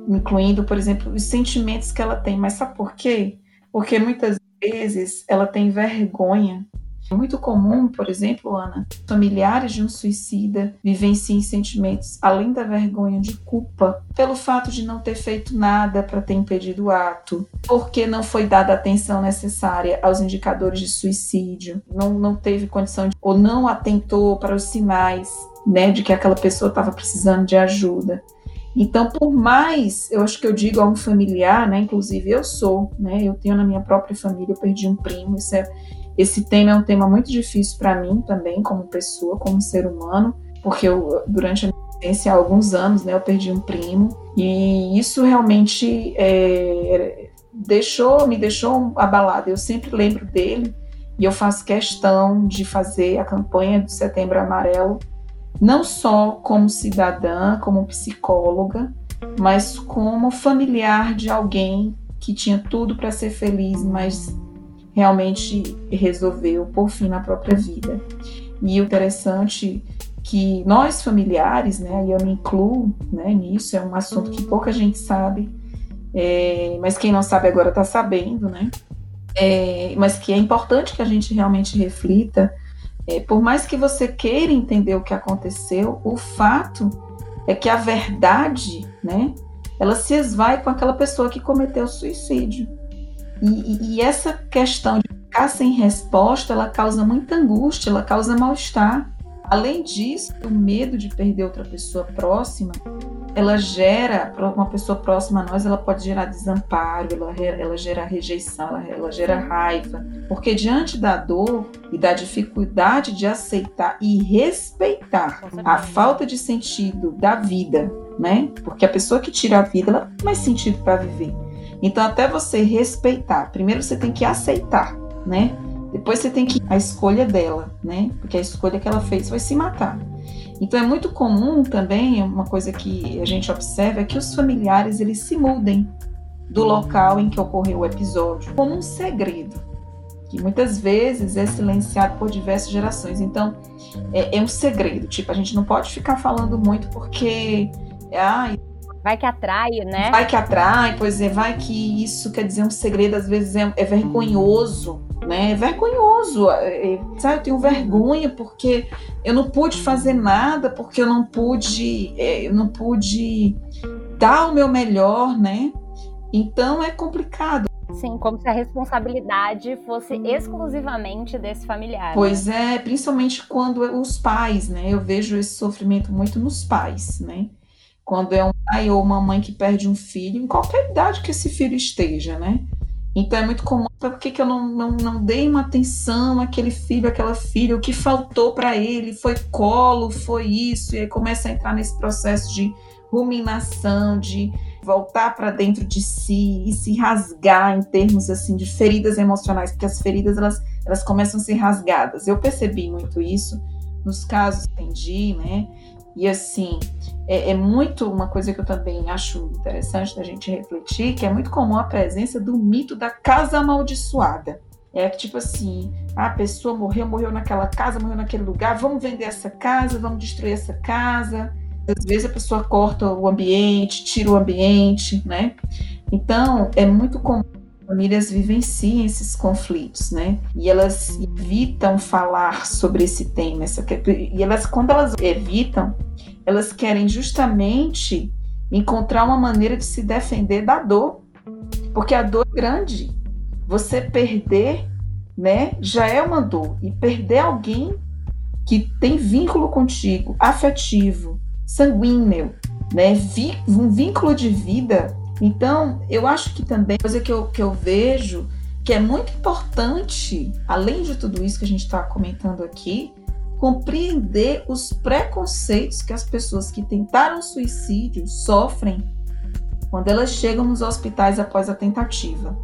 Incluindo, por exemplo, os sentimentos que ela tem. Mas sabe por quê? Porque muitas vezes ela tem vergonha é muito comum, por exemplo, Ana, familiares de um suicida vivenciem sentimentos além da vergonha de culpa pelo fato de não ter feito nada para ter impedido o ato, porque não foi dada a atenção necessária aos indicadores de suicídio, não, não teve condição de, ou não atentou para os sinais né, de que aquela pessoa estava precisando de ajuda. Então, por mais, eu acho que eu digo a um familiar, né, inclusive eu sou, né, eu tenho na minha própria família, eu perdi um primo, isso é esse tema é um tema muito difícil para mim também, como pessoa, como ser humano, porque eu, durante a minha existência, há alguns anos, né, eu perdi um primo, e isso realmente é, deixou, me deixou abalada. Eu sempre lembro dele, e eu faço questão de fazer a campanha do Setembro Amarelo não só como cidadã, como psicóloga, mas como familiar de alguém que tinha tudo para ser feliz, mas realmente resolveu por fim na própria vida. E o interessante que nós familiares, né, e eu me incluo né, nisso, é um assunto que pouca gente sabe, é, mas quem não sabe agora está sabendo, né? É, mas que é importante que a gente realmente reflita. É, por mais que você queira entender o que aconteceu, o fato é que a verdade, né, ela se esvai com aquela pessoa que cometeu suicídio. E, e, e essa questão de ficar sem resposta, ela causa muita angústia, ela causa mal-estar. Além disso, o medo de perder outra pessoa próxima, ela gera, uma pessoa próxima a nós, ela pode gerar desamparo, ela, ela gera rejeição, ela, ela gera raiva. Porque diante da dor e da dificuldade de aceitar e respeitar a falta de sentido da vida, né? Porque a pessoa que tira a vida, ela tem mais sentido para viver. Então, até você respeitar, primeiro você tem que aceitar, né? Depois você tem que a escolha dela, né? Porque a escolha que ela fez foi se matar. Então é muito comum também, uma coisa que a gente observa é que os familiares eles se mudem do local em que ocorreu o episódio, como um segredo, que muitas vezes é silenciado por diversas gerações. Então é, é um segredo, tipo a gente não pode ficar falando muito porque ah,
Vai que atrai, né?
Vai que atrai, pois é, vai que isso quer dizer um segredo, às vezes é, é vergonhoso, né? É vergonhoso. É, é, sabe, eu tenho vergonha porque eu não pude fazer nada, porque eu não pude, é, eu não pude dar o meu melhor, né? Então é complicado.
Sim, como se a responsabilidade fosse exclusivamente desse familiar.
Pois né? é, principalmente quando os pais, né? Eu vejo esse sofrimento muito nos pais, né? quando é um pai ou uma mãe que perde um filho, em qualquer idade que esse filho esteja, né? Então é muito comum, por que, que eu não, não, não dei uma atenção àquele filho, àquela filha, o que faltou para ele, foi colo, foi isso, e aí começa a entrar nesse processo de ruminação, de voltar para dentro de si e se rasgar em termos assim de feridas emocionais, porque as feridas elas, elas começam a ser rasgadas. Eu percebi muito isso nos casos que atendi, né? E assim, é, é, muito uma coisa que eu também acho interessante da gente refletir, que é muito comum a presença do mito da casa amaldiçoada. É tipo assim, a pessoa morreu, morreu naquela casa, morreu naquele lugar, vamos vender essa casa, vamos destruir essa casa. Às vezes a pessoa corta o ambiente, tira o ambiente, né? Então, é muito comum famílias vivenciem esses conflitos, né? E elas evitam falar sobre esse tema. Essa, e elas, quando elas evitam, elas querem justamente encontrar uma maneira de se defender da dor, porque a dor é grande. Você perder, né, já é uma dor. E perder alguém que tem vínculo contigo, afetivo, sanguíneo, né, um vínculo de vida então, eu acho que também, coisa que eu, que eu vejo que é muito importante, além de tudo isso que a gente está comentando aqui, compreender os preconceitos que as pessoas que tentaram suicídio sofrem quando elas chegam nos hospitais após a tentativa.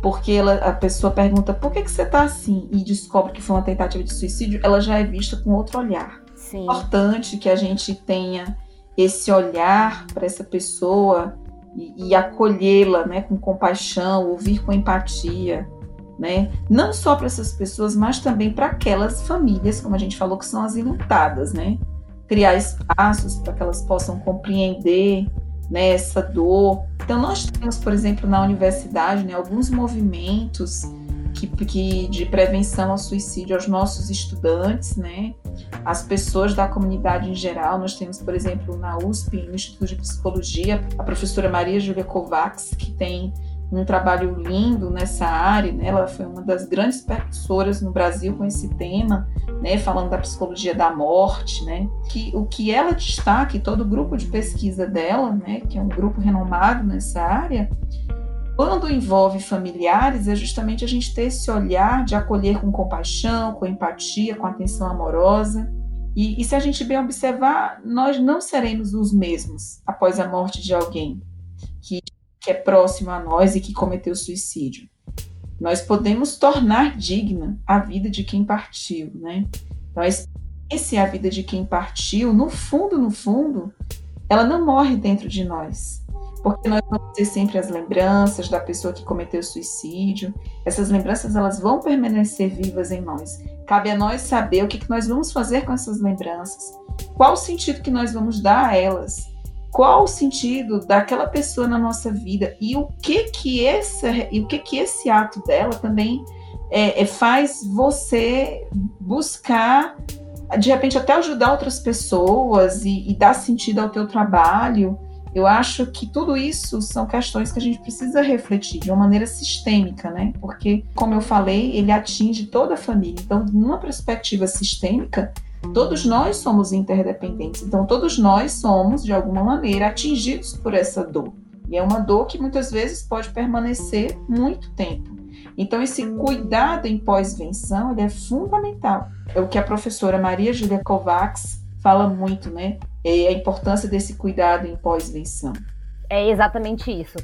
Porque ela, a pessoa pergunta por que, que você está assim e descobre que foi uma tentativa de suicídio, ela já é vista com outro olhar. Sim. É importante que a gente tenha esse olhar para essa pessoa e, e acolhê-la né, com compaixão, ouvir com empatia, né? não só para essas pessoas, mas também para aquelas famílias, como a gente falou, que são as enlutadas, né? criar espaços para que elas possam compreender né, essa dor. Então, nós temos, por exemplo, na universidade, né, alguns movimentos que, que, de prevenção ao suicídio aos nossos estudantes, né? As pessoas da comunidade em geral. Nós temos, por exemplo, na USP, no Instituto de Psicologia, a professora Maria Júlia Kovacs, que tem um trabalho lindo nessa área, né? Ela foi uma das grandes professoras no Brasil com esse tema, né? Falando da psicologia da morte, né? Que o que ela destaca, e todo o grupo de pesquisa dela, né? Que é um grupo renomado nessa área, quando envolve familiares, é justamente a gente ter esse olhar de acolher com compaixão, com empatia, com atenção amorosa. E, e se a gente bem observar, nós não seremos os mesmos após a morte de alguém que, que é próximo a nós e que cometeu suicídio. Nós podemos tornar digna a vida de quem partiu, né? Então, esse é a vida de quem partiu, no fundo, no fundo, ela não morre dentro de nós. Porque nós vamos ter sempre as lembranças da pessoa que cometeu suicídio. Essas lembranças elas vão permanecer vivas em nós. Cabe a nós saber o que, que nós vamos fazer com essas lembranças. Qual o sentido que nós vamos dar a elas? Qual o sentido daquela pessoa na nossa vida e o que que esse, e o que que esse ato dela também é, é, faz você buscar de repente até ajudar outras pessoas e, e, dar sentido ao teu trabalho. Eu acho que tudo isso são questões que a gente precisa refletir de uma maneira sistêmica, né? Porque, como eu falei, ele atinge toda a família. Então, numa perspectiva sistêmica, todos nós somos interdependentes. Então, todos nós somos, de alguma maneira, atingidos por essa dor. E é uma dor que muitas vezes pode permanecer muito tempo. Então, esse cuidado em pós-venção é fundamental. É o que a professora Maria Júlia Kovacs fala muito, né? É a importância desse cuidado em pós-venção.
É exatamente isso.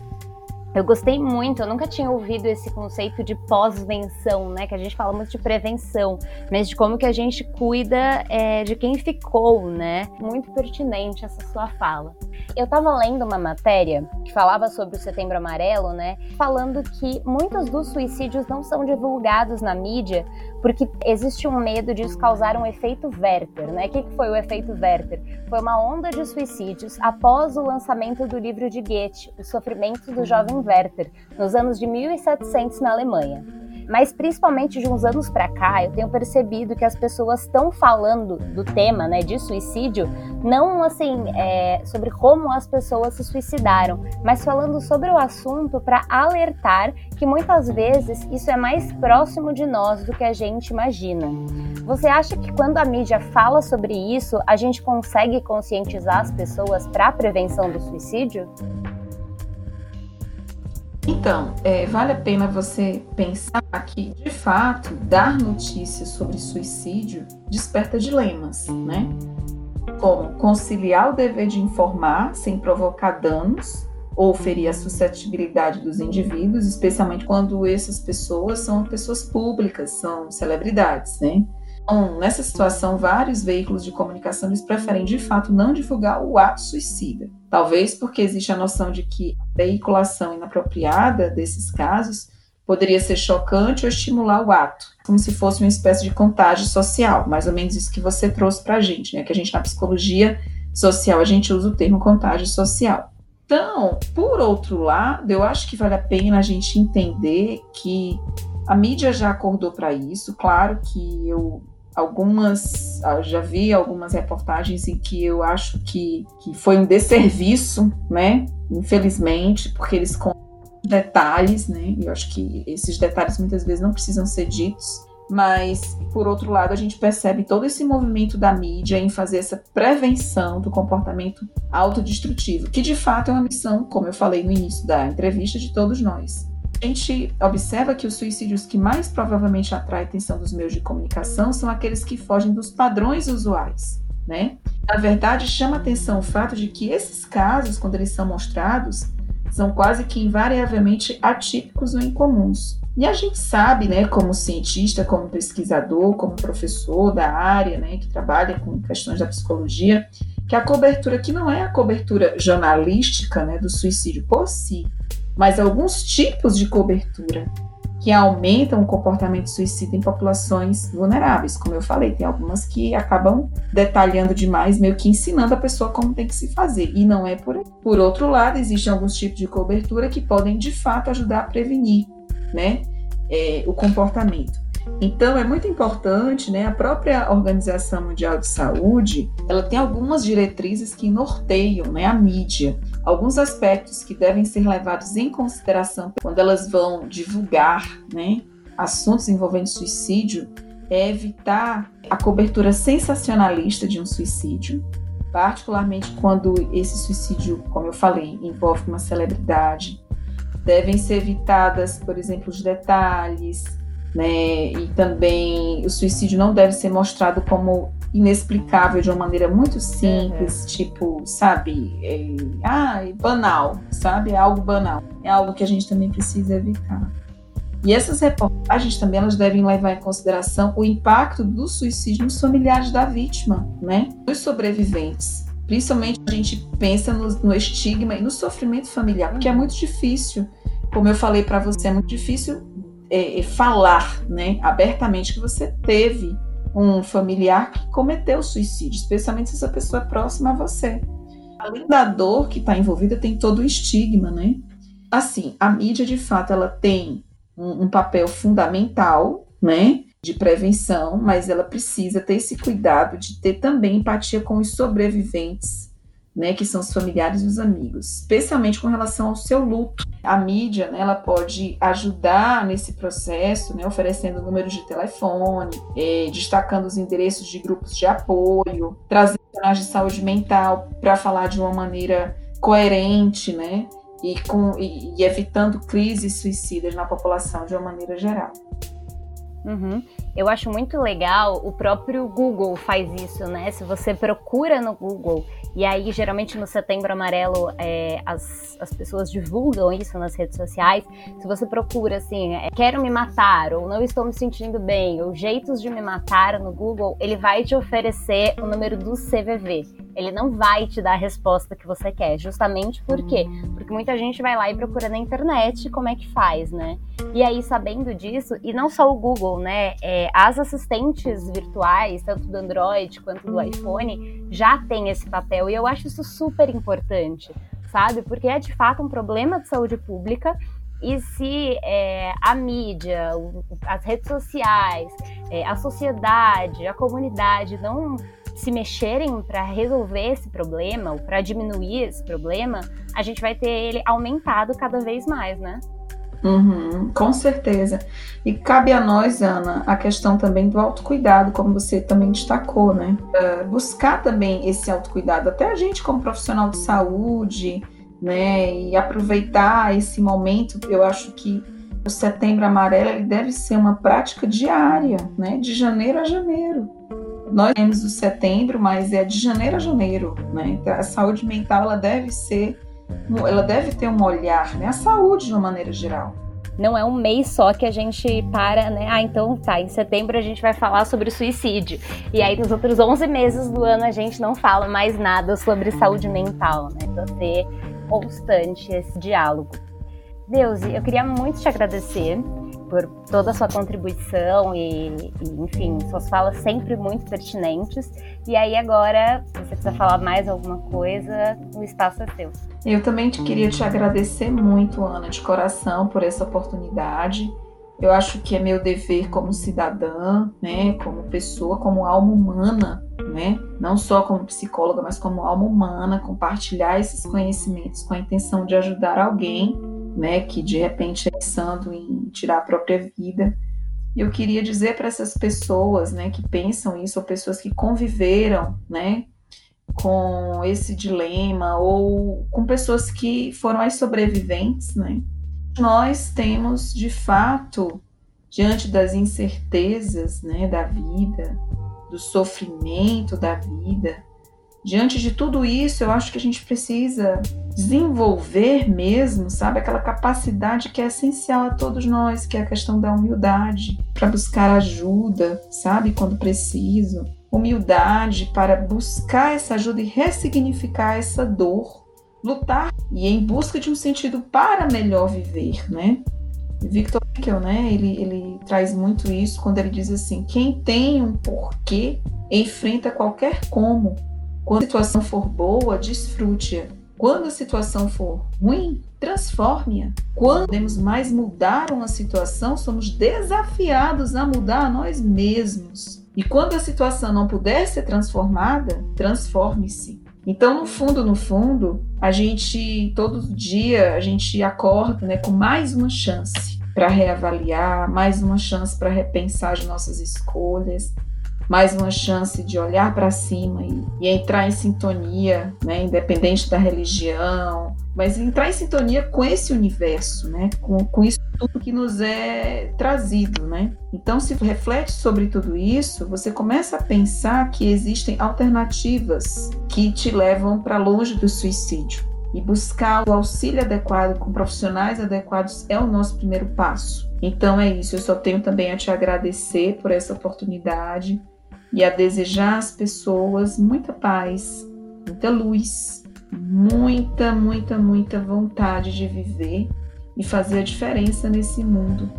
Eu gostei muito, eu nunca tinha ouvido esse conceito de pós-venção, né? Que a gente fala muito de prevenção, mas de como que a gente cuida é, de quem ficou, né? Muito pertinente essa sua fala. Eu estava lendo uma matéria que falava sobre o Setembro Amarelo, né? Falando que muitos dos suicídios não são divulgados na mídia porque existe um medo de isso causar um efeito Werther, né? O que foi o efeito Werther? Foi uma onda de suicídios após o lançamento do livro de Goethe, Os Sofrimentos do Jovem Werther, nos anos de 1700 na Alemanha. Mas principalmente de uns anos para cá, eu tenho percebido que as pessoas estão falando do tema, né, de suicídio, não assim é, sobre como as pessoas se suicidaram, mas falando sobre o assunto para alertar que muitas vezes isso é mais próximo de nós do que a gente imagina. Você acha que quando a mídia fala sobre isso, a gente consegue conscientizar as pessoas para a prevenção do suicídio?
Então, é, vale a pena você pensar que, de fato, dar notícias sobre suicídio desperta dilemas, né? Como conciliar o dever de informar sem provocar danos ou ferir a suscetibilidade dos indivíduos, especialmente quando essas pessoas são pessoas públicas, são celebridades, né? Então, nessa situação, vários veículos de comunicação eles preferem de fato não divulgar o ato suicida. Talvez porque existe a noção de que a veiculação inapropriada desses casos poderia ser chocante ou estimular o ato, como se fosse uma espécie de contágio social, mais ou menos isso que você trouxe para a gente, né? Que a gente na psicologia social a gente usa o termo contágio social. Então, por outro lado, eu acho que vale a pena a gente entender que a mídia já acordou para isso. Claro que eu algumas, ah, já vi algumas reportagens em que eu acho que, que foi um desserviço, né? Infelizmente, porque eles contam detalhes, né? Eu acho que esses detalhes muitas vezes não precisam ser ditos. Mas, por outro lado, a gente percebe todo esse movimento da mídia em fazer essa prevenção do comportamento autodestrutivo, que de fato é uma missão, como eu falei no início da entrevista, de todos nós a gente observa que os suicídios que mais provavelmente atraem a atenção dos meios de comunicação são aqueles que fogem dos padrões usuais, né? Na verdade, chama atenção o fato de que esses casos, quando eles são mostrados, são quase que invariavelmente atípicos ou incomuns. E a gente sabe, né, como cientista, como pesquisador, como professor da área, né, que trabalha com questões da psicologia, que a cobertura que não é a cobertura jornalística, né, do suicídio por si, mas alguns tipos de cobertura que aumentam o comportamento suicida em populações vulneráveis. Como eu falei, tem algumas que acabam detalhando demais, meio que ensinando a pessoa como tem que se fazer, e não é por aí. Por outro lado, existem alguns tipos de cobertura que podem de fato ajudar a prevenir né, é, o comportamento. Então é muito importante, né? A própria Organização Mundial de Saúde, ela tem algumas diretrizes que norteiam, né, a mídia, alguns aspectos que devem ser levados em consideração quando elas vão divulgar, né, assuntos envolvendo suicídio, é evitar a cobertura sensacionalista de um suicídio, particularmente quando esse suicídio, como eu falei, envolve uma celebridade. Devem ser evitadas, por exemplo, os detalhes, né? E também o suicídio não deve ser mostrado como inexplicável de uma maneira muito simples, uhum. tipo, sabe, é, ah, banal, sabe? É algo banal. É algo que a gente também precisa evitar. E essas reportagens também elas devem levar em consideração o impacto do suicídio nos familiares da vítima, né? Dos sobreviventes. Principalmente a gente pensa no, no estigma e no sofrimento familiar, porque é muito difícil, como eu falei para você, é muito difícil é, é, falar, né, abertamente que você teve um familiar que cometeu suicídio, especialmente se essa pessoa é próxima a você. Além da dor que está envolvida, tem todo o estigma, né? Assim, a mídia, de fato, ela tem um, um papel fundamental, né? de prevenção, mas ela precisa ter esse cuidado de ter também empatia com os sobreviventes né, que são os familiares e os amigos, especialmente com relação ao seu luto. A mídia, né, ela pode ajudar nesse processo, né, oferecendo números de telefone, é, destacando os endereços de grupos de apoio, trazendo profissionais de saúde mental para falar de uma maneira coerente, né, e, com, e, e evitando crises suicidas na população de uma maneira geral.
Uhum. Eu acho muito legal, o próprio Google faz isso, né? Se você procura no Google e aí, geralmente no Setembro Amarelo, é, as, as pessoas divulgam isso nas redes sociais. Se você procura assim, é, quero me matar, ou não estou me sentindo bem, ou jeitos de me matar no Google, ele vai te oferecer o número do CVV. Ele não vai te dar a resposta que você quer. Justamente por quê? Porque muita gente vai lá e procura na internet como é que faz, né? E aí, sabendo disso, e não só o Google, né? É, as assistentes virtuais, tanto do Android quanto do iPhone, já tem esse papel e eu acho isso super importante, sabe? Porque é de fato um problema de saúde pública. E se é, a mídia, as redes sociais, é, a sociedade, a comunidade não se mexerem para resolver esse problema ou para diminuir esse problema, a gente vai ter ele aumentado cada vez mais, né?
Uhum, com certeza. E cabe a nós, Ana, a questão também do autocuidado, como você também destacou, né? Uh, buscar também esse autocuidado, até a gente como profissional de saúde, né? E aproveitar esse momento, eu acho que o setembro amarelo ele deve ser uma prática diária, né? De janeiro a janeiro. Nós temos o setembro, mas é de janeiro a janeiro, né? Então, a saúde mental ela deve ser ela deve ter um olhar, né? A saúde de uma maneira geral.
Não é um mês só que a gente para, né? Ah, então tá, em setembro a gente vai falar sobre suicídio. E aí nos outros 11 meses do ano a gente não fala mais nada sobre saúde mental, né? Então ser constante esse diálogo. Deus, eu queria muito te agradecer por toda a sua contribuição e, e, enfim, suas falas sempre muito pertinentes. E aí agora, se você quiser falar mais alguma coisa, o espaço é seu.
Eu também te queria te agradecer muito, Ana, de coração, por essa oportunidade. Eu acho que é meu dever como cidadã, né, como pessoa, como alma humana, né, não só como psicóloga, mas como alma humana, compartilhar esses conhecimentos com a intenção de ajudar alguém né, que de repente é pensando em tirar a própria vida. Eu queria dizer para essas pessoas, né, que pensam isso, ou pessoas que conviveram, né, com esse dilema, ou com pessoas que foram as sobreviventes, né, nós temos de fato, diante das incertezas, né, da vida, do sofrimento da vida, diante de tudo isso, eu acho que a gente precisa desenvolver mesmo, sabe, aquela capacidade que é essencial a todos nós, que é a questão da humildade, para buscar ajuda, sabe, quando preciso. Humildade para buscar essa ajuda e ressignificar essa dor, lutar e em busca de um sentido para melhor viver, né? Victor Frankl, né, ele, ele traz muito isso quando ele diz assim: quem tem um porquê enfrenta qualquer como quando a situação for boa, desfrute-a. Quando a situação for ruim, transforme-a. Quando podemos mais mudar uma situação, somos desafiados a mudar a nós mesmos. E quando a situação não puder ser transformada, transforme-se. Então, no fundo, no fundo, a gente todo dia a gente acorda, né, com mais uma chance para reavaliar, mais uma chance para repensar as nossas escolhas, mais uma chance de olhar para cima e, e, entrar em sintonia, né, independente da religião, mas entrar em sintonia com esse universo, né, com, com isso tudo que nos é trazido, né. Então, se reflete sobre tudo isso, você começa a pensar que existem alternativas que te levam para longe do suicídio. E buscar o auxílio adequado com profissionais adequados é o nosso primeiro passo. Então é isso, eu só tenho também a te agradecer por essa oportunidade e a desejar às pessoas muita paz, muita luz, muita, muita, muita vontade de viver e fazer a diferença nesse mundo.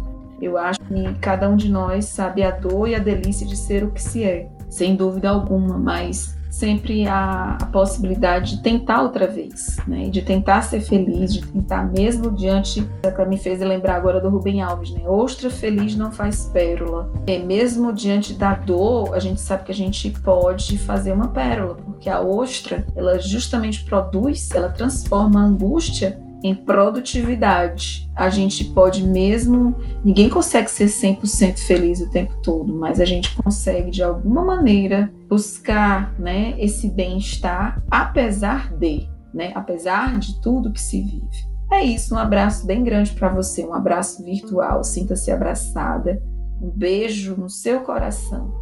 Eu acho que cada um de nós sabe a dor e a delícia de ser o que se é, sem dúvida alguma, mas sempre a, a possibilidade de tentar outra vez, né? De tentar ser feliz, de tentar mesmo diante, que me fez lembrar agora do Rubem Alves, né? Ostra feliz não faz pérola. E mesmo diante da dor, a gente sabe que a gente pode fazer uma pérola, porque a ostra, ela justamente produz, ela transforma a angústia em produtividade. A gente pode mesmo, ninguém consegue ser 100% feliz o tempo todo, mas a gente consegue de alguma maneira buscar, né, esse bem-estar apesar de, né, apesar de tudo que se vive. É isso, um abraço bem grande para você, um abraço virtual, sinta-se abraçada. Um beijo no seu coração.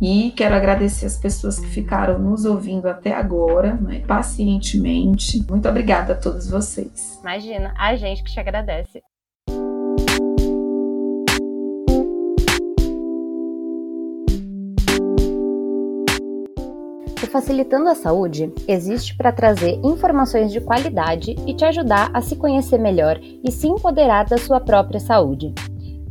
E quero agradecer as pessoas que ficaram nos ouvindo até agora, né, pacientemente. Muito obrigada a todos vocês.
Imagina, a gente que te agradece. O Facilitando a Saúde existe para trazer informações de qualidade e te ajudar a se conhecer melhor e se empoderar da sua própria saúde.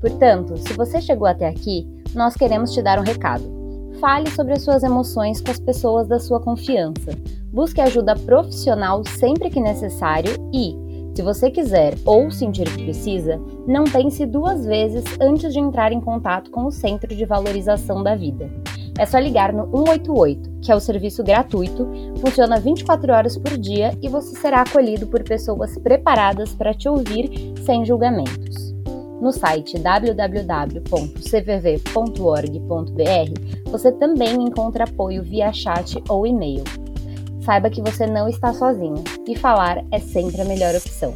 Portanto, se você chegou até aqui, nós queremos te dar um recado. Fale sobre as suas emoções com as pessoas da sua confiança. Busque ajuda profissional sempre que necessário e, se você quiser ou sentir que precisa, não pense duas vezes antes de entrar em contato com o Centro de Valorização da Vida. É só ligar no 188, que é o serviço gratuito, funciona 24 horas por dia e você será acolhido por pessoas preparadas para te ouvir sem julgamentos. No site www.cvv.org.br você também encontra apoio via chat ou e-mail. Saiba que você não está sozinho e falar é sempre a melhor opção.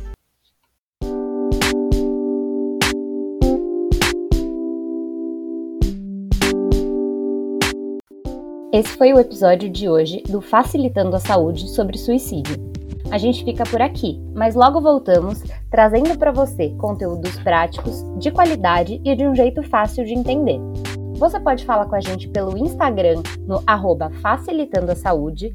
Esse foi o episódio de hoje do Facilitando a Saúde sobre suicídio. A gente fica por aqui, mas logo voltamos trazendo para você conteúdos práticos, de qualidade e de um jeito fácil de entender. Você pode falar com a gente pelo Instagram no arroba Facilitando a Saúde,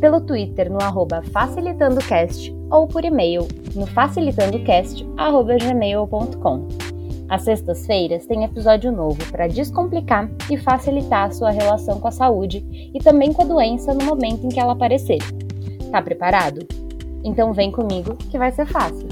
pelo Twitter no arroba FacilitandoCast ou por e-mail no facilitandocast.gmail.com. Às sextas-feiras tem episódio novo para descomplicar e facilitar a sua relação com a saúde e também com a doença no momento em que ela aparecer. Tá preparado? Então vem comigo que vai ser fácil.